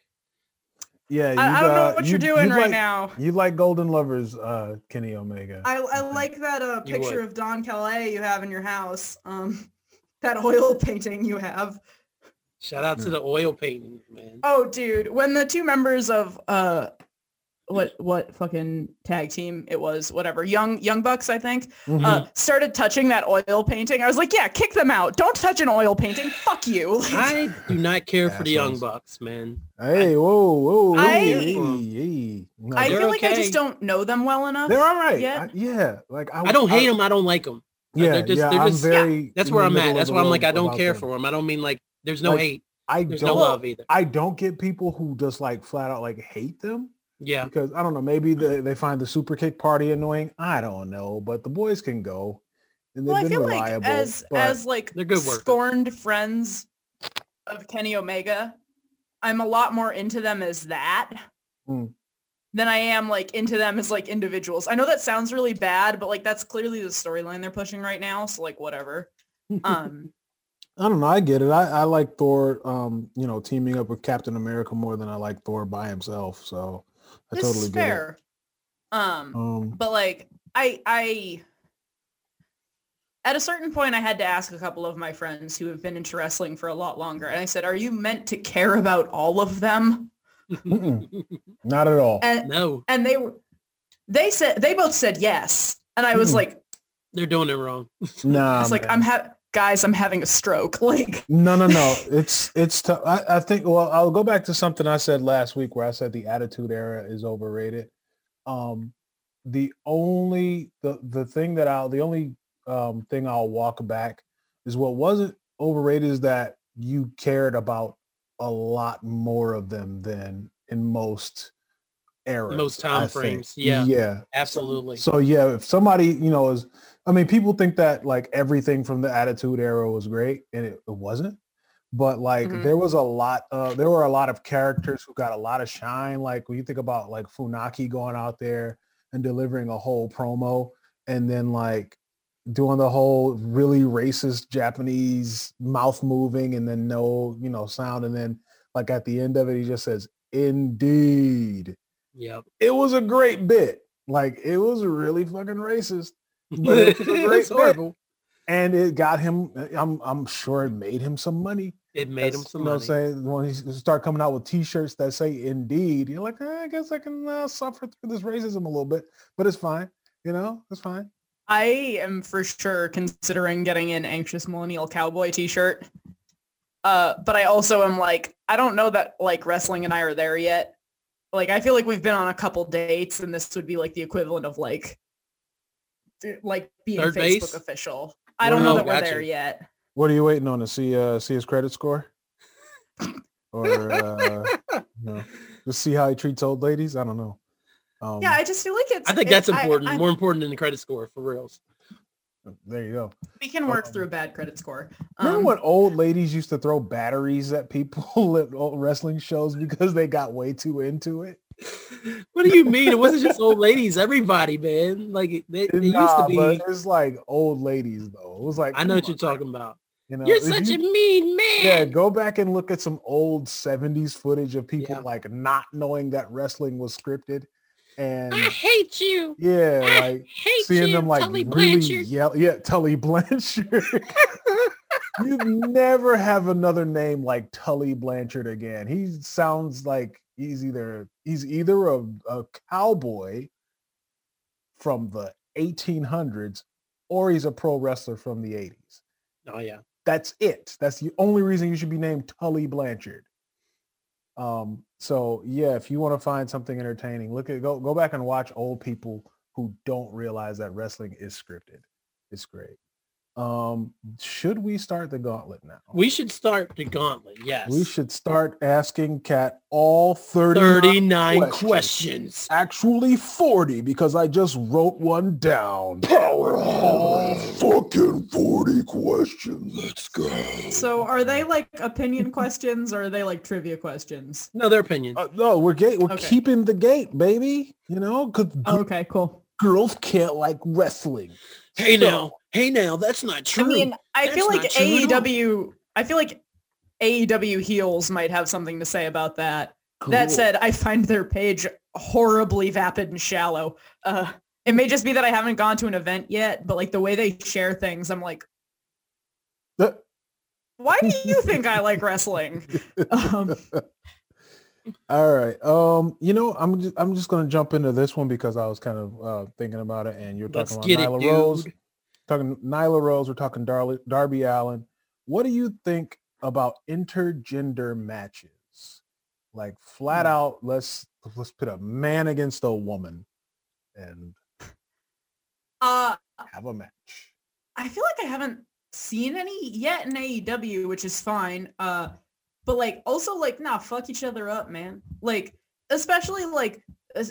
Yeah, I, I don't know uh, what you- you're doing you right like, now. You like Golden Lovers, uh, Kenny Omega. I, I like that uh, picture of Don Callis you have in your house. Um, that oil (laughs) painting you have. Shout out to the oil painting, man. Oh, dude, when the two members of uh, what what fucking tag team it was, whatever, young young bucks, I think, Mhm. uh, started touching that oil painting. I was like, yeah, kick them out. Don't touch an oil painting. Fuck you. (laughs) I do not care for the Young Bucks, man. hey, whoa, whoa, I- hey, hey. No, I they're feel like I just don't know them well enough. they're all right. Yeah. I- yeah, like I, I don't hate them. I don't like them. Yeah, They're just- yeah, they're I'm just- very. That's where I'm at. That's the why I'm like, I don't care them. for them. I don't mean like there's no Like, hate. I There's don't. no love either. I don't get people who just like flat out like hate them Yeah. because I don't know. Maybe they, they find the super kick party annoying. I don't know, but the boys can go, and they've well, I been feel reliable. like as as like They're good workers. scorned friends of Kenny Omega, I'm a lot more into them as that Mm. Than I am like into them as like individuals. I know that sounds really bad, but like that's clearly the storyline they're pushing right now. So like whatever. (laughs) Um, I don't know. I get it. I, I like Thor, um, you know, teaming up with Captain America more than I like Thor by himself. So I this totally is get fair. Um, it. Um, but like I I at a certain point I had to ask a couple of my friends who have been into wrestling for a lot longer and I said, "Are you meant to care about all of them?" Mm-mm, not at all. And no, and they were they said they both said yes. And I was Mm. like they're doing it wrong. No. (laughs) Nah, it's like man. I'm ha- guys, I'm having a stroke. (laughs) Like No, no, no. It's it's. I I think. Well, I'll go back to something I said last week, where I said the Attitude Era is overrated. Um, the only the the thing that I'll the only um thing I'll walk back is what wasn't overrated is that you cared about a lot more of them than in most eras. Most time I think. frames, yeah. yeah, Absolutely. so yeah, if somebody, you know, is I mean, people think that like everything from the Attitude Era was great, and it, it wasn't. But like Mhm. there was a lot uh there were a lot of characters who got a lot of shine. Like when you think about like Funaki going out there and delivering a whole promo and then like doing the whole really racist Japanese mouth moving and then no, you know, sound. And then like at the end of it, he just says, indeed Yep. it was a great bit. Like it was really fucking racist, But it was a (laughs) great horrible. and it got him. I'm I'm sure it made him some money. It made him That's, some you know, money. saying when he start coming out with T-shirts that say "Indeed," you're like, eh, I guess I can uh, suffer through this racism a little bit, but it's fine. You know, it's fine. I am for sure considering getting an anxious millennial cowboy t-shirt. Uh, but I also am like, I don't know that like wrestling and I are there yet. Like, I feel like we've been on a couple dates and this would be like the equivalent of like, like being Third Facebook base? official. I don't know that we're gotcha. there yet. What are you waiting on to see? Uh, see his credit score, (laughs) or uh, you know, just see how he treats old ladies? I don't know. Um, Yeah, I just feel like it's. I think it- that's important. I- More important than the credit score for reals. there you go. we can work um, through a bad credit score. Remember Um, when old ladies used to throw batteries at people (laughs) at old wrestling shows because they got way too into it? (laughs) What do you mean? It wasn't just old ladies. Everybody, man. Like it, they, it used to be. but it's like old ladies though. It was like I know what you're on, talking about. You know, You're such you- a mean man. yeah. Go back and look at some old '70s footage of people Yeah. like not knowing that wrestling was scripted, and I hate you. yeah, I like hate seeing you, them like Tully really Blanchard. yell. Yeah, Tully Blanchard. (laughs) you never have another name like Tully Blanchard again. He sounds like he's either he's either a, a cowboy from the 1800s or he's a pro wrestler from the 80s. Oh yeah. That's it. That's the only reason you should be named Tully Blanchard. Um, so yeah, if you want to find something entertaining, look at go go back and watch old people who don't realize that wrestling is scripted. It's great. Um, should we start the gauntlet now? We should start the gauntlet. Yes. We should start asking Cat all 39, 39 questions. questions. Actually 40 because I just wrote one down. Power all fucking 40 questions. Let's go. So are they like opinion questions or are they like trivia questions? No, they're opinion. Uh, no, we're gay. We're Okay. keeping the gate, baby. You know, because Okay, cool. girls can't like wrestling. hey so- now. Hey now. That's not true. I mean, I feel like not true at all. AEW, I feel like AEW heels might have something to say about that. That said, I find their page horribly vapid and shallow. Uh, it may just be that I haven't gone to an event yet, but like the way they share things, I'm like, why do you think I like (laughs) wrestling? Um, All right. Um, you know, I'm just I'm just gonna jump into this one because I was kind of uh thinking about it and you're Let's talking get about it, Nyla Rose. Talking Nyla Rose, we're talking Darby, Darby Allin. What do you think about intergender matches? Like flat Hmm. out, let's let's put a man against a woman and uh, have a match. I feel like I haven't seen any yet in AEW, which is fine. Uh, but like also like nah, fuck each other up, man. Like especially like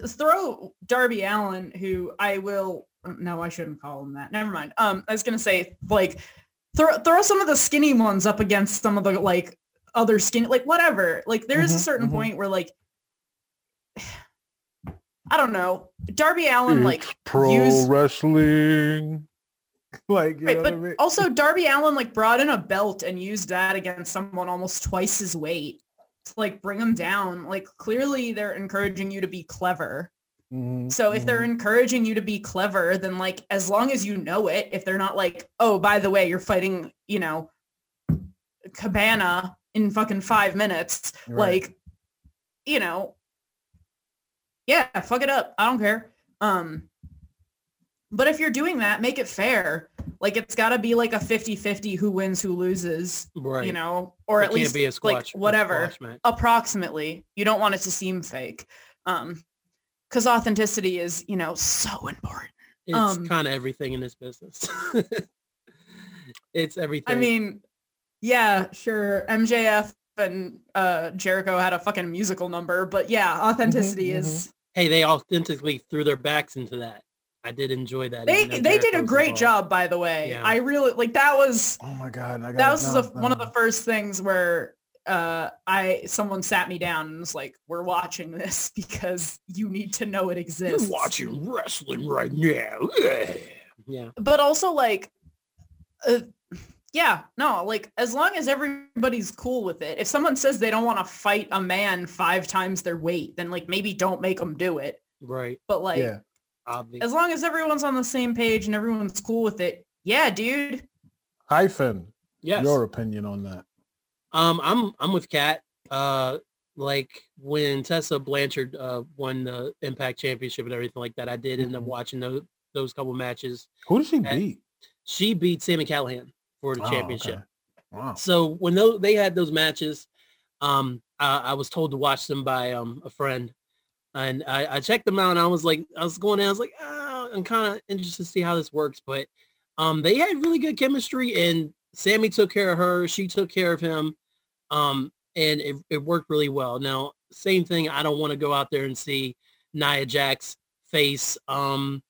throw Darby Allin, who I will. No, I shouldn't call him that. Never mind. Um, I was gonna say like throw throw some of the skinny ones up against some of the like other skinny like whatever. Like there is a Mhm, certain mhm. point where like. (sighs) I don't know. Darby Allin like pro use- wrestling. (laughs) Like you Right, know but what I mean? also Darby Allin like brought in a belt and used that against someone almost twice his weight to like bring him down. Like clearly they're encouraging you to be clever. Mhm, So if they're mhm. encouraging you to be clever, then like as long as you know it, if they're not like, oh, by the way, you're fighting, you know, Cabana in fucking five minutes, Right. like, you know, yeah, fuck it up. I don't care. Um, but if you're doing that, make it fair. Like it's got to be like a 50-50 who wins, who loses, Right. you know, or It at least like squash, a whatever approximately. You don't want it to seem fake. Um, because authenticity is, you know, so important. It's um, kind of everything in this business. (laughs) it's everything. I mean, yeah, sure. MJF and uh Jericho had a fucking musical number, but yeah, authenticity mhm. is hey, they authentically threw their backs into that. I did enjoy that. they even though they did a great involved. job, by the way. Yeah. I really like that was Oh my god! I that was no, the, one of the first things where uh I someone sat me down and was like, "We're watching this (laughs) because you need to know it exists." You're watching wrestling right now. Yeah. (laughs) Yeah. but also like uh, yeah no like as long as everybody's cool with it if someone says they don't want to fight a man five times their weight then like maybe don't make them do it Right. but like yeah. Obvious. as long as everyone's on the same page and everyone's cool with it yeah dude Hyphen. Yes. Your opinion on that? Um, I'm I'm with Kat. Uh, like when Tessa Blanchard uh won the Impact Championship and everything like that, I did end up Mhm. watching those those couple matches. Who did she beat? She beat Sami Callihan for the Oh, championship. okay. Wow. So when those, they had those matches, um, I, I was told to watch them by um, a friend, and I, I checked them out. And I was like, I was going in, I was like, ah, I'm kind of interested to see how this works. But um, they had really good chemistry, and Sami took care of her. She took care of him, um, and it, it worked really well. Now, same thing. I don't want to go out there and see Nia Jax face um,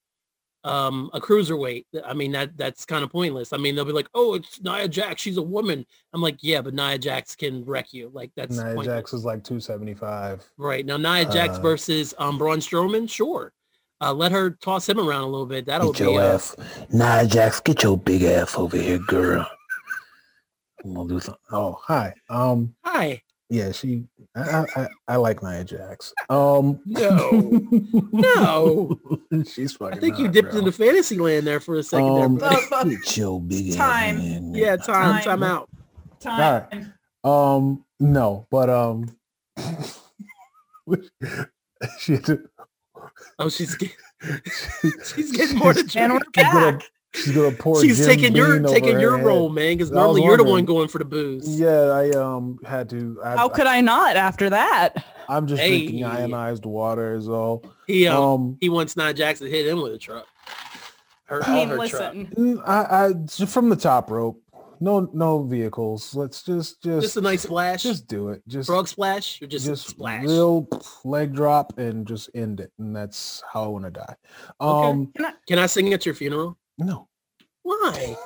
um, a cruiserweight. I mean, that that's kind of pointless. I mean, they'll be like, oh, it's Nia Jax. She's a woman. I'm like, yeah, but Nia Jax can wreck you. Like that's Nia pointless. Jax is like 275. right now. Nia Jax Uh, versus um, Braun Strowman. Sure, uh, let her toss him around a little bit. That'll Get be your uh, ass. Nia Jax, get your big ass over here, girl. I'm gonna do something. Oh, hi. Um, hi. yeah, she. I, I, I- I like Nia Jax. Um, No. (laughs) No. she's fucking. I think you dipped bro. into fantasy land there for a second. Um, there, buddy. Oh, fuck. Big Time. ass. in there. yeah, time, time. time out. time Um, no, but um, (laughs) she to, Oh, she's (laughs) She's getting more to And drink. we're back. She's gonna pour. She's Jim taking your Beam over taking your head. role, man. Because normally you're the one going for the booze. Yeah, I um had to. I, How could I not after that? I'm just Hey. drinking ionized water is all. He um, Um, he wants Nia Jackson hit him with a truck. Her, I mean, her listen. mm, I, I j- from the top rope. No, no vehicles. Let's just just Just a nice splash. just do it. Just frog splash or just, just splash. real leg drop and just end it, and that's how I want to die. Okay. Um, Can I sing at your funeral? No, Why?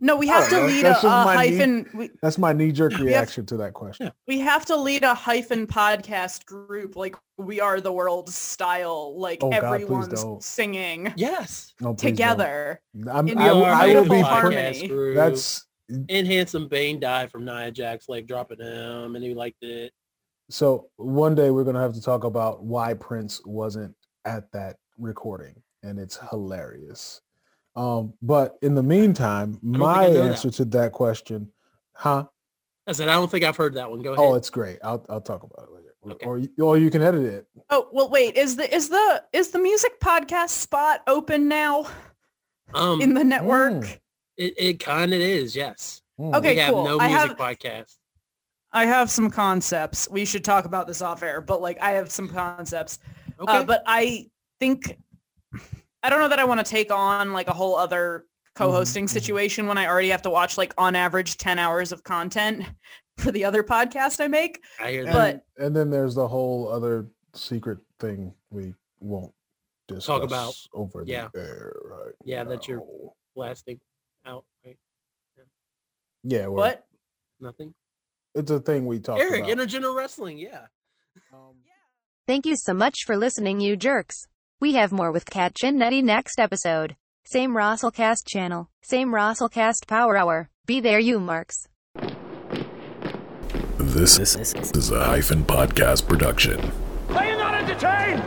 No, we have to know. lead That's a, a my knee. hyphen. We, that's my knee jerk have- reaction to that question. we have to lead a hyphen podcast group like we are the world style. Like Oh, everyone's don't. singing Yes. No, together. I'm, in I, will- your I will be. beautiful pr- harmony. group. That's and handsome Bane died from Nia Jax like dropping him, and he liked it. so. One day we're gonna have to talk about why Prince wasn't at that recording, and it's hilarious. Um, but in the meantime, my I that answer to that question, huh? I said, I don't think I've heard that one. Go ahead. Oh, it's great. I'll I'll talk about it later, Okay. or you- or you can edit it. Oh well, wait. Is the is the is the music podcast spot open now um, in the network? mm. it, it kind of is. Yes. Mm. Okay, we have cool. no I music have- podcast. I have some concepts. We should talk about this off air, but like I have some concepts. Okay. Uh, but I think I don't know that I want to take on like a whole other co-hosting mhm. situation when I already have to watch like on average 10 hours of content (laughs) for the other podcast I make. I hear and, that. but- and then there's the whole other secret thing we won't discuss about. over Yeah. the air. Right Yeah, that you're- Blasting out. Right? Yeah, well, What? Nothing. It's a thing we talk Eric, about. intergender wrestling. Yeah. Um, Thank you so much for listening, you jerks. We have more with Kat Nettie next episode. Same Rosselcast channel, same Rosselcast Power Hour. Be there, you marks. This, is a hyphen podcast production. Are you not entertained?